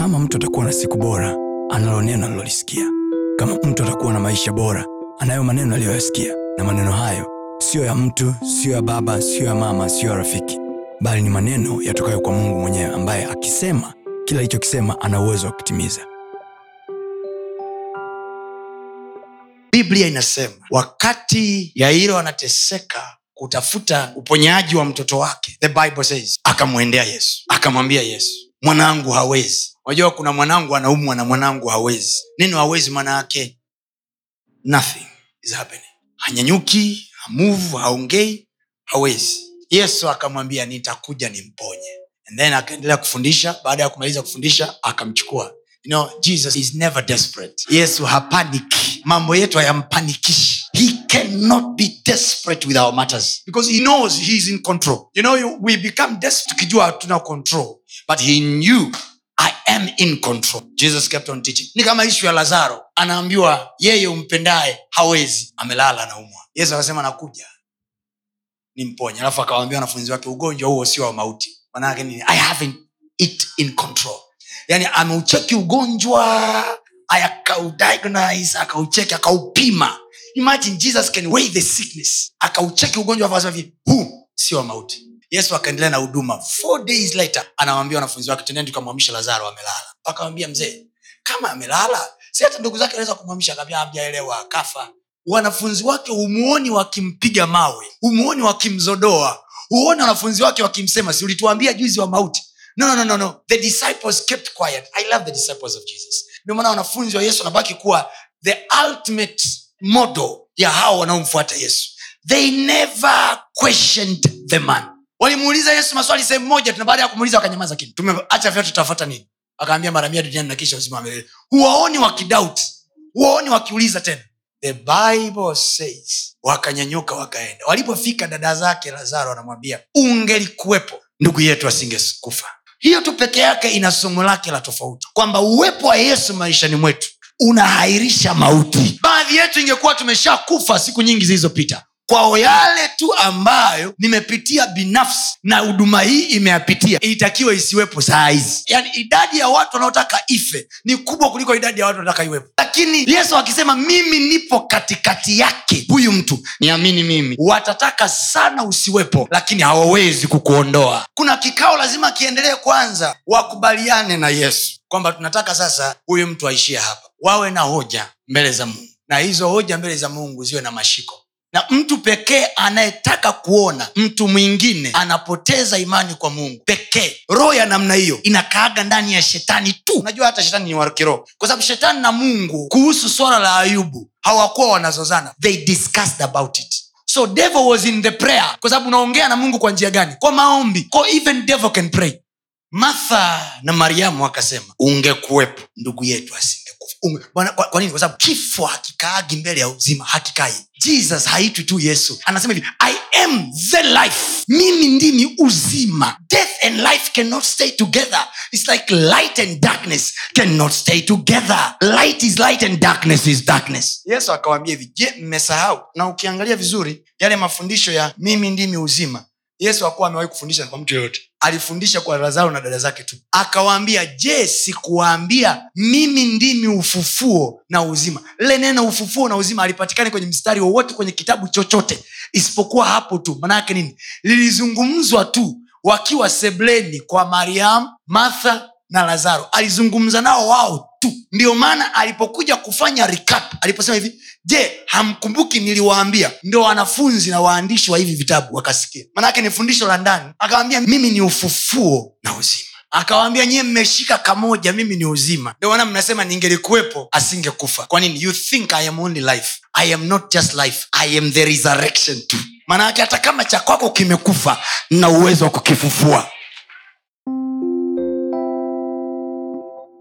kama mtu atakuwa na siku bora analo neno alilolisikia kama mtu atakuwa na maisha bora anayo maneno aliyoyasikia. Na maneno hayo siyo ya mtu siyo ya baba siyo ya mama siyo ya rafiki. Bali ni maneno yatokayo kwa mungu mwenyewe ambaye akisema kila alichokisema ana uwezo wa kutimiza. Biblia inasema wakati yairo anateseka kutafuta uponyaji wa mtoto wake the bible says akamwendea yesu akamwambia yesu mwanangu hawezi. Unajua kuna mwanangu anaumwa na mwanangu hawezi. Neno hawezi maana hanyanyuki hamuvu haongei hawezi. Yesu akamwambia nitakuja nimponye. And then akaendelea kufundisha. Baada ya kumaliza kufundisha akamchukua. You know, jesus is never desperate. Yesu hapaniki. Mambo yetu hayampanikishi cannot be desperate with our matters. Because he knows he is in control. You know you, we become desperate tukijua hatuna control. But he knew i am in control. Jesus kept on teaching. Ni kama ishu ya lazaro. Anaambiwa yeye umpendaye hawezi. Amelala anaumwa. Yesu akasema nakuja nimponye. Alafu akawambia wanafunzi wake ugonjwa huo sio wa mauti. Manake nini? I have it in control. Yani ameucheki ugonjwa akaudiagnose akaucheki akaupima imagine jesus can weigh the sickness. Akaucheki ugonjwa akasema hivi, huu wa mauti. Yesu akaendelea na huduma. Four days later anawambia wanafunzi wake tendeni tukamwamisha lazaro amelala. Akawambia mzee kama amelala si hata ndugu zake anaweza kumwamisha? Akambia amjaelewa akafa wanafunzi wake humuoni wakimpiga mawe humuoni wakimzodoa huoni wanafunzi wake wakimsema si ulituambia juzi wa mauti? No, no, no, no, no. the disciples kept quiet. I love the disciples of jesus. Ndio maana wanafunzi wa yesu wanabaki kuwa the ultimate model ya hao wanaomfuata yesu. They never questioned the man. Walimuuliza yesu maswali sehemu moja tuna baada ya kumuuliza wakanyamaza kini tumeacha vyote tutafata nini? Akaambia mara mia duniani na kisha uzima wa huwaoni wakidauti huwaoni wakiuliza tena? The bible says wakanyanyuka wakaenda. Walipofika dada zake lazaro anamwambia ungelikuwepo ndugu yetu asingekufa. Hiyo tu peke yake ina somo lake la tofauti kwamba uwepo wa yesu maishani mwetu unahairisha mauti. Baadhi yetu ingekuwa tumeshakufa siku nyingi zilizopita. Kwa yale tu ambayo nimepitia binafsi na huduma hii imeyapitia ilitakiwa isiwepo saa hizi. Yaani idadi ya watu wanaotaka ife ni kubwa kuliko idadi ya watu wanaotaka iwepo. Lakini yesu akisema mimi nipo katikati yake huyu mtu niamini mimi watataka sana usiwepo lakini hawawezi kukuondoa. Kuna kikao lazima kiendelee kwanza wakubaliane na yesu kwamba tunataka sasa huyu mtu aishie hapa wawe na hoja mbele za mungu. Na hizo hoja mbele za mungu ziwe na mashiko. Na mtu pekee anayetaka kuona mtu mwingine anapoteza imani kwa mungu pekee roho ya namna hiyo inakaaga ndani ya shetani tu. Unajua hata shetani ni wakiroho kwa sababu shetani na mungu kuhusu swala la ayubu hawakuwa wanazozana. They discussed about it. So devil was in the prayer. Kwa sababu unaongea na mungu kwa njia gani? Kwa maombi. Kwa even devil can pray martha na mariamu akasema ungekuwepo ndugu yetu asingekufa. Kwa, kwa sababu kifo hakikaagi mbele ya uzima hakikai. Jesus haitwi tu yesu. Anasema hivi i am the life. Mimi ndimi uzima. Death and life cannot stay together. Its like light and darkness cannot stay together. Light is light and darkness is darkness. Yesu akawambia hivi je mmesahau? Na ukiangalia vizuri yale mafundisho ya mimi ndimi uzima. Yesu akuwa amewahi kufundisha kwa mtu yoyote alifundisha kwa lazaro na dada zake tu. Akawaambia je sikuwaambia mimi ndimi ufufuo na uzima? Lile neno ufufuo na uzima alipatikani kwenye mstari wowote kwenye kitabu chochote isipokuwa hapo tu. Manaake nini? Lilizungumzwa tu wakiwa sebleni kwa mariam martha na lazaro. Alizungumza nao wao tu. Ndio maana alipokuja kufanya recap aliposema hivi je hamkumbuki niliwaambia? Ndio wanafunzi na waandishi wa hivi vitabu wakasikia. Manake ni fundisho la ndani. Akawambia mimi ni ufufuo na uzima. Akawambia nyie mmeshika kamoja mimi ni uzima. Ndio maana mnasema ningelikuwepo asingekufa. Kwa nini? You think i am only life. I am not just life. I am the resurrection too. Maanake hata kama cha kwako kimekufa na uwezo wa kukifufua